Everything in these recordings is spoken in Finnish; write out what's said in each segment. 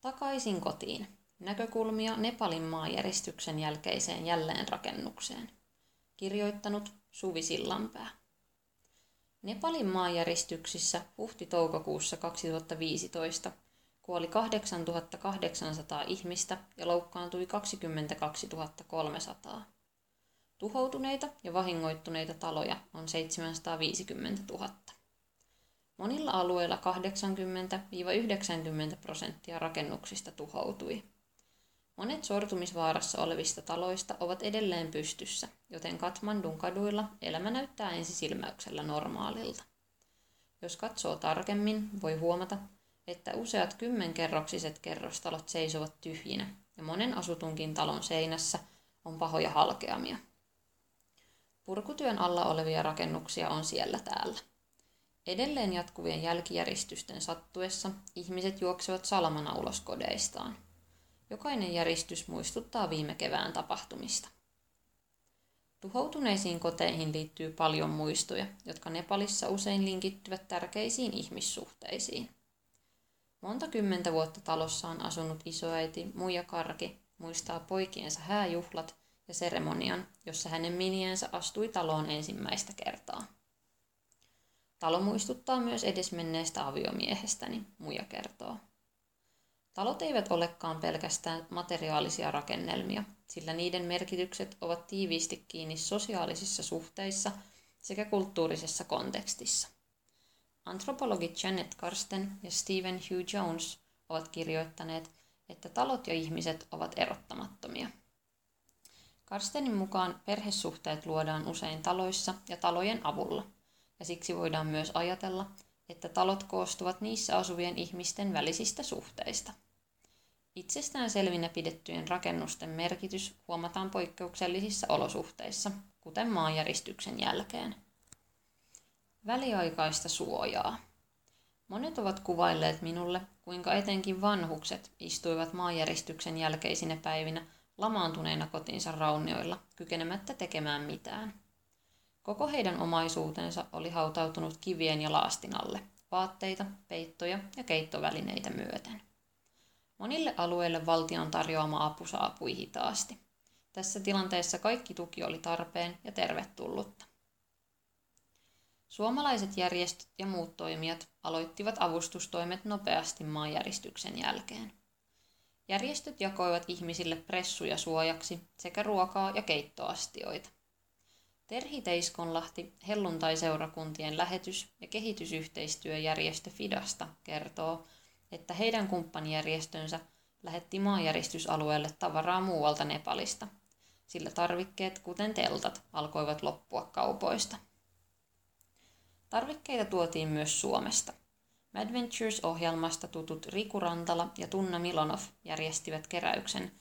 Takaisin kotiin. Näkökulmia Nepalin maanjäristyksen jälkeiseen jälleenrakennukseen. Kirjoittanut Suvi Sillanpää. Nepalin maanjäristyksissä huhti-toukokuussa 2015 kuoli 8800 ihmistä ja loukkaantui 22 300. Tuhoutuneita ja vahingoittuneita taloja on 750 000. Monilla alueilla 80-90 prosenttia rakennuksista tuhoutui. Monet sortumisvaarassa olevista taloista ovat edelleen pystyssä, joten Katmandun kaduilla elämä näyttää ensisilmäyksellä normaalilta. Jos katsoo tarkemmin, voi huomata, että useat kymmenkerroksiset kerrostalot seisovat tyhjinä ja monen asutunkin talon seinässä on pahoja halkeamia. Purkutyön alla olevia rakennuksia on siellä täällä. Edelleen jatkuvien jälkijäristysten sattuessa ihmiset juoksevat salamana ulos kodeistaan. Jokainen järistys muistuttaa viime kevään tapahtumista. Tuhoutuneisiin koteihin liittyy paljon muistoja, jotka Nepalissa usein linkittyvät tärkeisiin ihmissuhteisiin. Monta kymmentä vuotta talossa on asunut isoäiti Muija Karki muistaa poikiensa hääjuhlat ja seremonian, jossa hänen miniensä astui taloon ensimmäistä kertaa. Talo muistuttaa myös edesmenneestä aviomiehestäni, Muja kertoo. Talot eivät olekaan pelkästään materiaalisia rakennelmia, sillä niiden merkitykset ovat tiiviisti kiinni sosiaalisissa suhteissa sekä kulttuurisessa kontekstissa. Antropologit Janet Karsten ja Stephen Hugh Jones ovat kirjoittaneet, että talot ja ihmiset ovat erottamattomia. Karstenin mukaan perhesuhteet luodaan usein taloissa ja talojen avulla, ja siksi voidaan myös ajatella, että talot koostuvat niissä asuvien ihmisten välisistä suhteista. Itsestään selvinä pidettyjen rakennusten merkitys huomataan poikkeuksellisissa olosuhteissa, kuten maanjäristyksen jälkeen. Väliaikaista suojaa. Monet ovat kuvailleet minulle, kuinka etenkin vanhukset istuivat maanjäristyksen jälkeisinä päivinä lamaantuneina kotinsa raunioilla, kykenemättä tekemään mitään. Koko heidän omaisuutensa oli hautautunut kivien ja laastin alle, vaatteita, peittoja ja keittovälineitä myöten. Monille alueille valtion tarjoama apu saapui hitaasti. Tässä tilanteessa kaikki tuki oli tarpeen ja tervetullutta. Suomalaiset järjestöt ja muut toimijat aloittivat avustustoimet nopeasti maanjäristyksen jälkeen. Järjestöt jakoivat ihmisille pressuja suojaksi sekä ruokaa ja keittoastioita. Terhi Teiskonlahti, helluntai-seurakuntien lähetys- ja kehitysyhteistyöjärjestö Fidasta, kertoo, että heidän kumppanijärjestönsä lähetti maanjäristysalueelle tavaraa muualta Nepalista, sillä tarvikkeet, kuten teltat, alkoivat loppua kaupoista. Tarvikkeita tuotiin myös Suomesta. Madventures-ohjelmasta tutut Riku Rantala ja Tunna Milonov järjestivät keräyksen,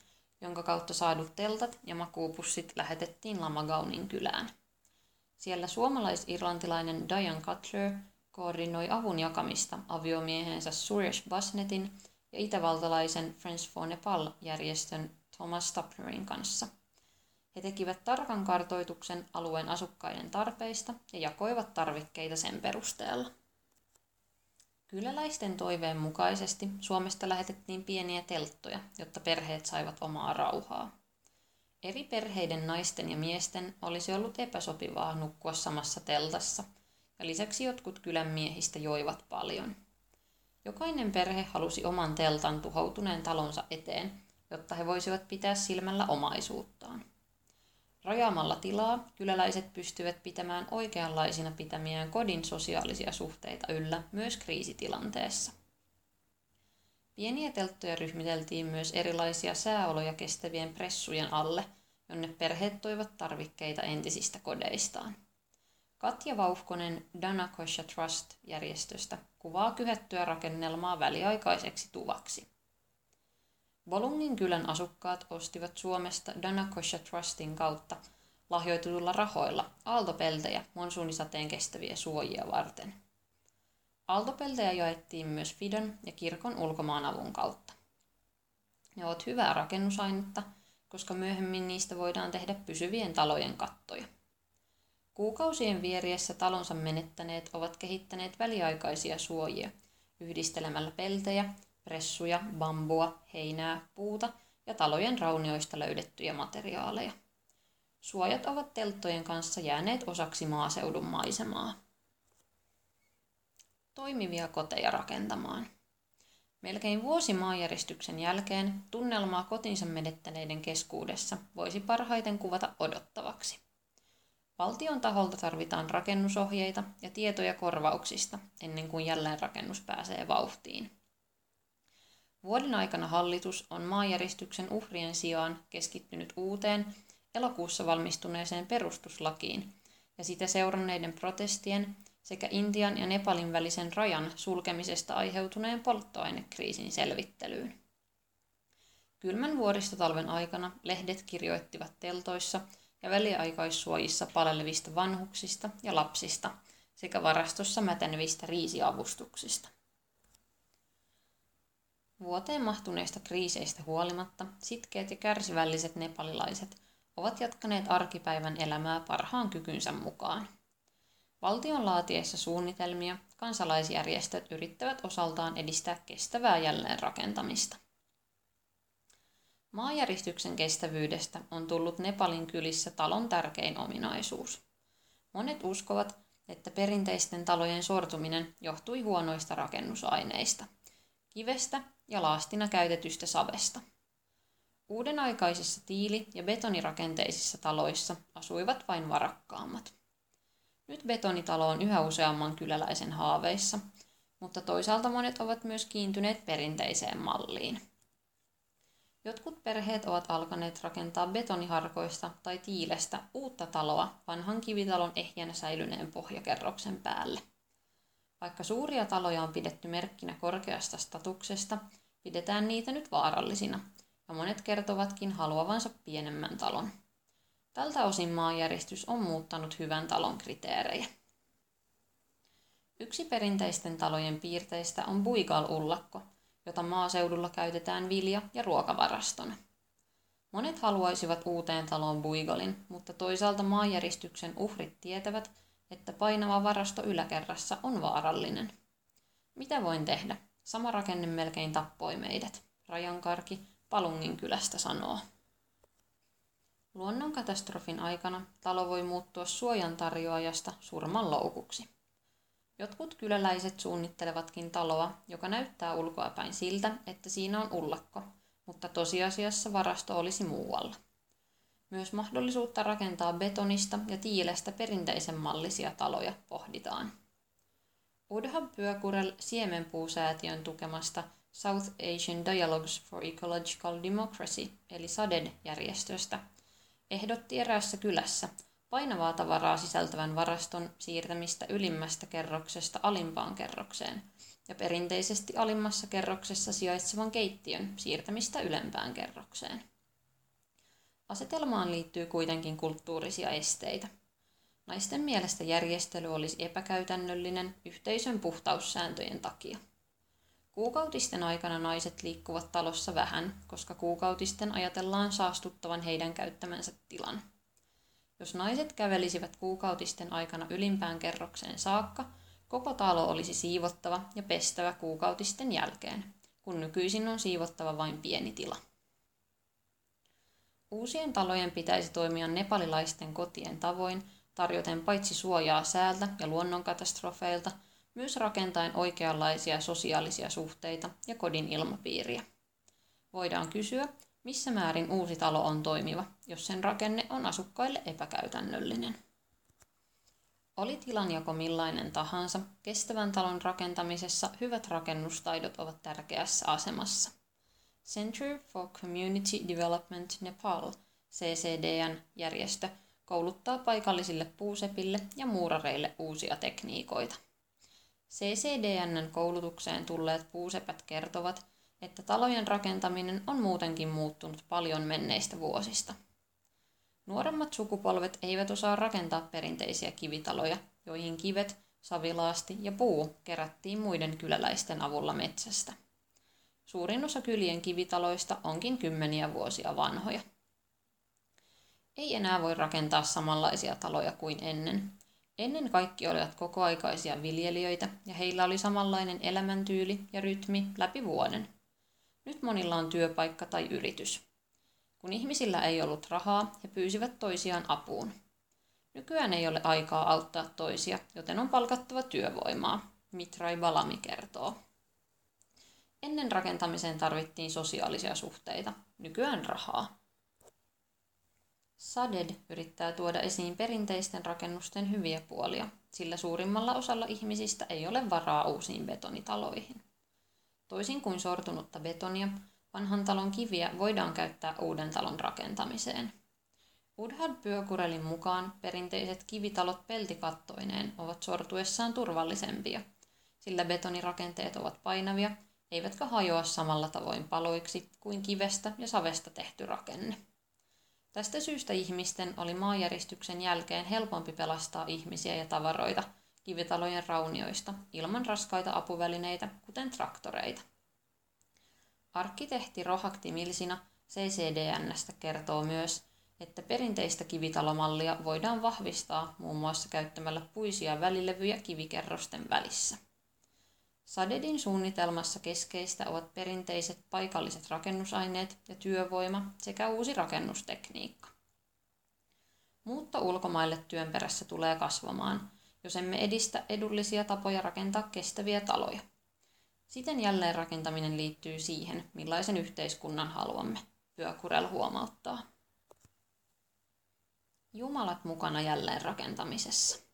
jonka kautta saadut teltat ja makuupussit lähetettiin Lamagaunin kylään. Siellä suomalais-irlantilainen Diane Cutler koordinoi avun jakamista aviomiehensä Suresh Basnetin ja itävaltalaisen Friends for Nepal-järjestön Thomas Staplerin kanssa. He tekivät tarkan kartoituksen alueen asukkaiden tarpeista ja jakoivat tarvikkeita sen perusteella. Kyläläisten toiveen mukaisesti Suomesta lähetettiin pieniä telttoja, jotta perheet saivat omaa rauhaa. Eri perheiden naisten ja miesten olisi ollut epäsopivaa nukkua samassa teltassa, ja lisäksi jotkut kylän miehistä joivat paljon. Jokainen perhe halusi oman teltan tuhoutuneen talonsa eteen, jotta he voisivat pitää silmällä omaisuuttaan. Rajaamalla tilaa kyläläiset pystyvät pitämään oikeanlaisina pitämiään kodin sosiaalisia suhteita yllä myös kriisitilanteessa. Pieniä telttoja ryhmiteltiin myös erilaisia sääoloja kestävien pressujen alle, jonne perheet toivat tarvikkeita entisistä kodeistaan. Katja Vauhkonen Danakosha Trust-järjestöstä kuvaa kyhettyä rakennelmaa väliaikaiseksi tuvaksi. Bolungin kylän asukkaat ostivat Suomesta Danakosha Trustin kautta lahjoitetuilla rahoilla aaltopeltejä monsuunisateen kestäviä suojia varten. Aaltopeltejä jaettiin myös Fidon ja kirkon ulkomaanavun kautta. Ne ovat hyvää rakennusainetta, koska myöhemmin niistä voidaan tehdä pysyvien talojen kattoja. Kuukausien vieriessä talonsa menettäneet ovat kehittäneet väliaikaisia suojia yhdistelemällä peltejä pressuja, bambua, heinää, puuta ja talojen raunioista löydettyjä materiaaleja. Suojat ovat telttojen kanssa jääneet osaksi maaseudun maisemaa. Toimivia koteja rakentamaan. Melkein vuosi maanjäristyksen jälkeen tunnelmaa kotinsa menettäneiden keskuudessa voisi parhaiten kuvata odottavaksi. Valtion taholta tarvitaan rakennusohjeita ja tietoja korvauksista ennen kuin jälleenrakennus pääsee vauhtiin. Vuoden aikana hallitus on maanjäristyksen uhrien sijaan keskittynyt uuteen elokuussa valmistuneeseen perustuslakiin ja sitä seuranneiden protestien sekä Intian ja Nepalin välisen rajan sulkemisesta aiheutuneen polttoainekriisin selvittelyyn. Kylmän vuoristotalven aikana lehdet kirjoittivat teltoissa ja väliaikaissuojissa palelevista vanhuksista ja lapsista sekä varastossa mätänevistä riisiavustuksista. Vuoteen mahtuneista kriiseistä huolimatta sitkeät ja kärsivälliset nepalilaiset ovat jatkaneet arkipäivän elämää parhaan kykynsä mukaan. Valtion laatiessa suunnitelmia kansalaisjärjestöt yrittävät osaltaan edistää kestävää jälleenrakentamista. Maajäristyksen kestävyydestä on tullut Nepalin kylissä talon tärkein ominaisuus. Monet uskovat, että perinteisten talojen sortuminen johtui huonoista rakennusaineista, kivestä ja laastina käytetystä savesta. Uudenaikaisissa tiili- ja betonirakenteisissa taloissa asuivat vain varakkaammat. Nyt betonitalo on yhä useamman kyläläisen haaveissa, mutta toisaalta monet ovat myös kiintyneet perinteiseen malliin. Jotkut perheet ovat alkaneet rakentaa betoniharkoista tai tiilestä uutta taloa vanhan kivitalon ehjänä säilyneen pohjakerroksen päälle. Vaikka suuria taloja on pidetty merkkinä korkeasta statuksesta, pidetään niitä nyt vaarallisina, ja monet kertovatkin haluavansa pienemmän talon. Tältä osin maanjäristys on muuttanut hyvän talon kriteerejä. Yksi perinteisten talojen piirteistä on buigal-ullakko, jota maaseudulla käytetään vilja- ja ruokavarastona. Monet haluaisivat uuteen taloon buigalin, mutta toisaalta maanjäristyksen uhrit tietävät, että painava varasto yläkerrassa on vaarallinen. Mitä voin tehdä? Sama rakenne melkein tappoi meidät. Rajankarki Palungin kylästä sanoo. Luonnonkatastrofin aikana talo voi muuttua suojan tarjoajasta surman loukuksi. Jotkut kyläläiset suunnittelevatkin taloa, joka näyttää ulkoapäin siltä, että siinä on ullakko, mutta tosiasiassa varasto olisi muualla. Myös mahdollisuutta rakentaa betonista ja tiilestä perinteisen mallisia taloja pohditaan. Udha Pyökurel siemenpuusäätiön tukemasta South Asian Dialogues for Ecological Democracy eli SADED-järjestöstä ehdotti eräässä kylässä painavaa tavaraa sisältävän varaston siirtämistä ylimmästä kerroksesta alimpaan kerrokseen ja perinteisesti alimmassa kerroksessa sijaitsevan keittiön siirtämistä ylempään kerrokseen. Asetelmaan liittyy kuitenkin kulttuurisia esteitä. Naisten mielestä järjestely olisi epäkäytännöllinen yhteisön puhtaussääntöjen takia. Kuukautisten aikana naiset liikkuvat talossa vähän, koska kuukautisten ajatellaan saastuttavan heidän käyttämänsä tilan. Jos naiset kävelisivät kuukautisten aikana ylimpään kerrokseen saakka, koko talo olisi siivottava ja pestävä kuukautisten jälkeen, kun nykyisin on siivottava vain pieni tila. Uusien talojen pitäisi toimia nepalilaisten kotien tavoin, tarjoten paitsi suojaa säältä ja luonnonkatastrofeilta – myös rakentaen oikeanlaisia sosiaalisia suhteita ja kodin ilmapiiriä. Voidaan kysyä, missä määrin uusi talo on toimiva, jos sen rakenne on asukkaille epäkäytännöllinen. Oli tilanjako millainen tahansa, kestävän talon rakentamisessa hyvät rakennustaidot ovat tärkeässä asemassa. Center for Community Development Nepal, CCDN järjestö, kouluttaa paikallisille puusepille ja muurareille uusia tekniikoita. CCDNn koulutukseen tulleet puusepät kertovat, että talojen rakentaminen on muutenkin muuttunut paljon menneistä vuosista. Nuoremmat sukupolvet eivät osaa rakentaa perinteisiä kivitaloja, joihin kivet, savilaasti ja puu kerättiin muiden kyläläisten avulla metsästä. Suurin osa kylien kivitaloista onkin kymmeniä vuosia vanhoja. Ei enää voi rakentaa samanlaisia taloja kuin ennen, Ennen kaikki olivat kokoaikaisia viljelijöitä ja heillä oli samanlainen elämäntyyli ja rytmi läpi vuoden. Nyt monilla on työpaikka tai yritys. Kun ihmisillä ei ollut rahaa, he pyysivät toisiaan apuun. Nykyään ei ole aikaa auttaa toisia, joten on palkattava työvoimaa, Mitrai Balami kertoo. Ennen rakentamiseen tarvittiin sosiaalisia suhteita, nykyään rahaa. Saded yrittää tuoda esiin perinteisten rakennusten hyviä puolia, sillä suurimmalla osalla ihmisistä ei ole varaa uusiin betonitaloihin. Toisin kuin sortunutta betonia, vanhan talon kiviä voidaan käyttää uuden talon rakentamiseen. Udhad Pyökurelin mukaan perinteiset kivitalot peltikattoineen ovat sortuessaan turvallisempia, sillä betonirakenteet ovat painavia, eivätkä hajoa samalla tavoin paloiksi kuin kivestä ja savesta tehty rakenne. Tästä syystä ihmisten oli maanjäristyksen jälkeen helpompi pelastaa ihmisiä ja tavaroita kivitalojen raunioista ilman raskaita apuvälineitä, kuten traktoreita. Arkkitehti Rohakti Milsina CCDNstä kertoo myös, että perinteistä kivitalomallia voidaan vahvistaa muun muassa käyttämällä puisia välilevyjä kivikerrosten välissä. Sadedin suunnitelmassa keskeistä ovat perinteiset paikalliset rakennusaineet ja työvoima sekä uusi rakennustekniikka. Muutto ulkomaille työn perässä tulee kasvamaan, jos emme edistä edullisia tapoja rakentaa kestäviä taloja. Siten jälleenrakentaminen liittyy siihen, millaisen yhteiskunnan haluamme, Pyökurel huomauttaa. Jumalat mukana jälleenrakentamisessa.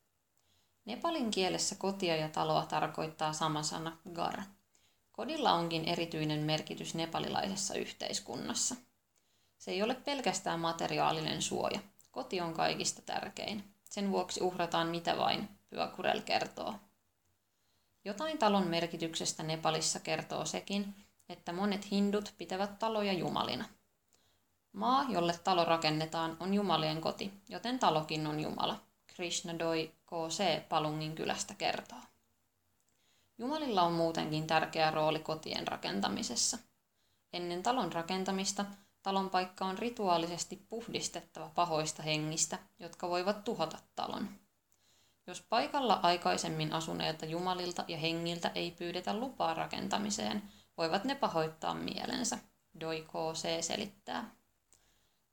Nepalin kielessä kotia ja taloa tarkoittaa sama sana gar. Kodilla onkin erityinen merkitys nepalilaisessa yhteiskunnassa. Se ei ole pelkästään materiaalinen suoja. Koti on kaikista tärkein. Sen vuoksi uhrataan mitä vain, Pyökurel kertoo. Jotain talon merkityksestä Nepalissa kertoo sekin, että monet hindut pitävät taloja jumalina. Maa, jolle talo rakennetaan, on jumalien koti, joten talokin on jumala. Krishna Doi K.C. Palungin kylästä kertoo. Jumalilla on muutenkin tärkeä rooli kotien rakentamisessa. Ennen talon rakentamista talon paikka on rituaalisesti puhdistettava pahoista hengistä, jotka voivat tuhota talon. Jos paikalla aikaisemmin asuneilta jumalilta ja hengiltä ei pyydetä lupaa rakentamiseen, voivat ne pahoittaa mielensä, Doi K.C. selittää.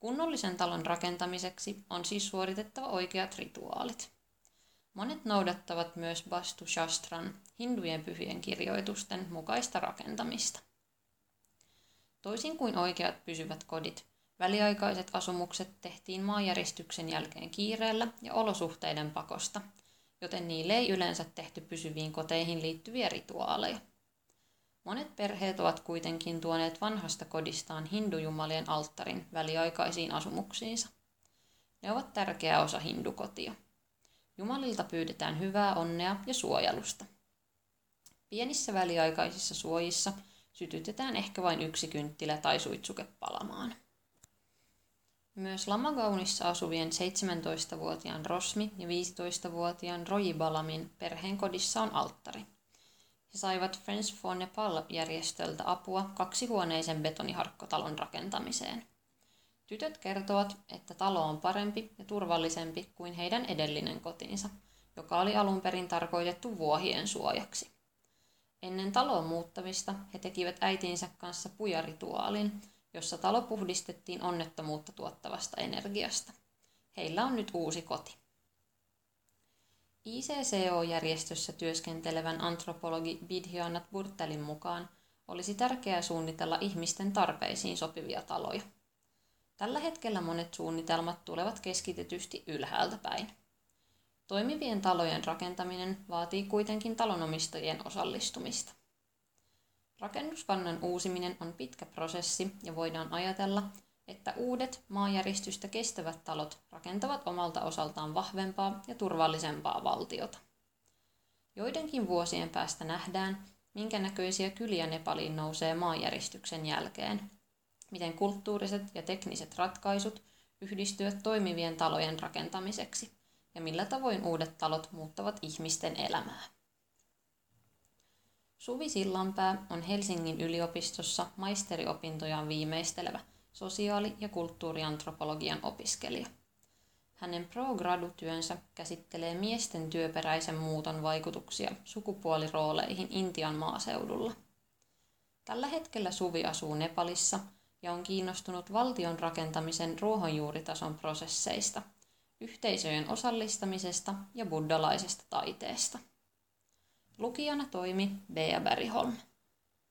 Kunnollisen talon rakentamiseksi on siis suoritettava oikeat rituaalit. Monet noudattavat myös Bastu Shastran, hindujen pyhien kirjoitusten, mukaista rakentamista. Toisin kuin oikeat pysyvät kodit, väliaikaiset asumukset tehtiin maanjäristyksen jälkeen kiireellä ja olosuhteiden pakosta, joten niille ei yleensä tehty pysyviin koteihin liittyviä rituaaleja. Monet perheet ovat kuitenkin tuoneet vanhasta kodistaan hindujumalien alttarin väliaikaisiin asumuksiinsa. Ne ovat tärkeä osa hindukotia. Jumalilta pyydetään hyvää onnea ja suojelusta. Pienissä väliaikaisissa suojissa sytytetään ehkä vain yksi kynttilä tai suitsuke palamaan. Myös Lamagaunissa asuvien 17-vuotiaan Rosmi ja 15-vuotiaan Rojibalamin perheen kodissa on alttari. He saivat Friends for Nepal-järjestöltä apua kaksihuoneisen betoniharkkotalon rakentamiseen. Tytöt kertovat, että talo on parempi ja turvallisempi kuin heidän edellinen kotinsa, joka oli alun perin tarkoitettu vuohien suojaksi. Ennen taloon muuttamista he tekivät äitinsä kanssa pujarituaalin, jossa talo puhdistettiin onnettomuutta tuottavasta energiasta. Heillä on nyt uusi koti. ICCO-järjestössä työskentelevän antropologi Bidhyanat Burtelin mukaan olisi tärkeää suunnitella ihmisten tarpeisiin sopivia taloja. Tällä hetkellä monet suunnitelmat tulevat keskitetysti ylhäältä päin. Toimivien talojen rakentaminen vaatii kuitenkin talonomistajien osallistumista. Rakennuskannan uusiminen on pitkä prosessi ja voidaan ajatella, että uudet maanjäristystä kestävät talot rakentavat omalta osaltaan vahvempaa ja turvallisempaa valtiota. Joidenkin vuosien päästä nähdään, minkä näköisiä kyliä Nepaliin nousee maanjäristyksen jälkeen, miten kulttuuriset ja tekniset ratkaisut yhdistyvät toimivien talojen rakentamiseksi ja millä tavoin uudet talot muuttavat ihmisten elämää. Suvi Sillanpää on Helsingin yliopistossa maisteriopintojaan viimeistelevä sosiaali- ja kulttuuriantropologian opiskelija. Hänen pro-gradu-työnsä käsittelee miesten työperäisen muuton vaikutuksia sukupuolirooleihin Intian maaseudulla. Tällä hetkellä Suvi asuu Nepalissa ja on kiinnostunut valtion rakentamisen ruohonjuuritason prosesseista, yhteisöjen osallistamisesta ja buddalaisesta taiteesta. Lukijana toimi Bea Bergholm.